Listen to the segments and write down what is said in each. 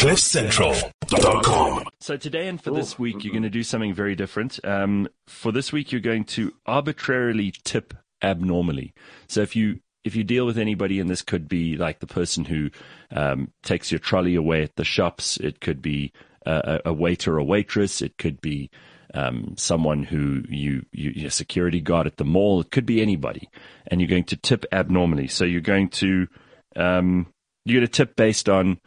CliffCentral.com. So today and for this week, you're going to do something very different. Um, for this week, you're going to arbitrarily tip abnormally. So if you if you deal with anybody, and this could be like the person who um, takes your trolley away at the shops, it could be a, a waiter or waitress, it could be um, someone who you, you, a security guard at the mall, it could be anybody, and you're going to tip abnormally. So you're going to um, you're going to tip based on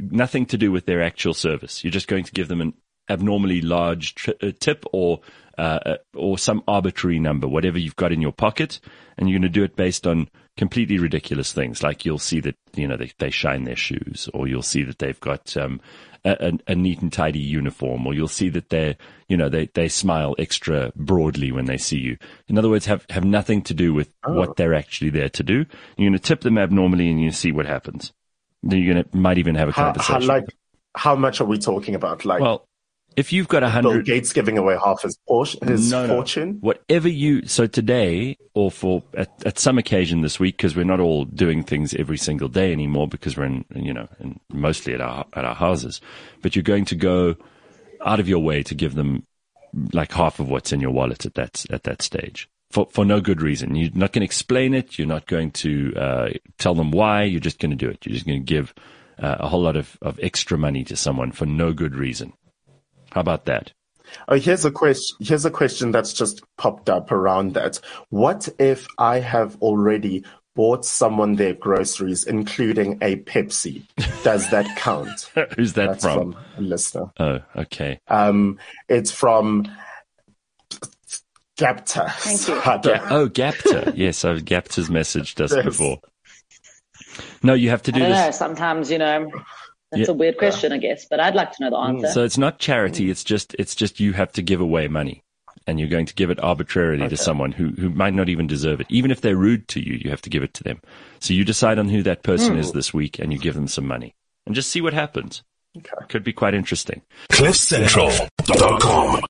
nothing to do with their actual service. You're just going to give them an abnormally large tri- uh, tip or uh, uh, or some arbitrary number, whatever you've got in your pocket, and you're going to do it based on completely ridiculous things. Like you'll see that you know they, they shine their shoes, or you'll see that they've got um, a, a, neat and tidy uniform, or you'll see that they you know they, they smile extra broadly when they see you. In other words, have have nothing to do with Oh. what they're actually there to do. You're going to tip them abnormally, and you see what happens. Then you're going to might even have a How, how, conversation. like, how much are we talking about? Like, well, if you've got a Bill hundred, Gates giving away half his, portion, his No, no. fortune? whatever you so today or for at, at some occasion this week because we're not all doing things every single day anymore because we're in you know in, mostly at our at our houses but you're going to go out of your way to give them like half of what's in your wallet at that at that stage for for no good reason you're not going to explain it you're not going to uh, tell them why you're just going to do it you're just going to give uh, a whole lot of, of extra money to someone for no good reason how about that Oh, here's a question. Here's a question that's just popped up around that. What if I have already bought someone their groceries, including a Pepsi? Does that count? who's that That's from? from listener. oh okay Um, it's from Gapta. Thank you. I Ga- oh, Gapta. yes, I've Gapta's messaged us Yes. before. No, you have to I do don't know. this. Sometimes, you know, that's Yeah. a weird question, I guess, but I'd like to know the mm. answer. So it's not charity. Mm. It's just it's just you have to give away money, and you're going to give it arbitrarily to someone who who might not even deserve it. Even if they're rude to you, you have to give it to them. So you decide on who that person is mm. this week, and you give them some money, and just see what happens. Okay. Could be quite interesting. CliffCentral.com.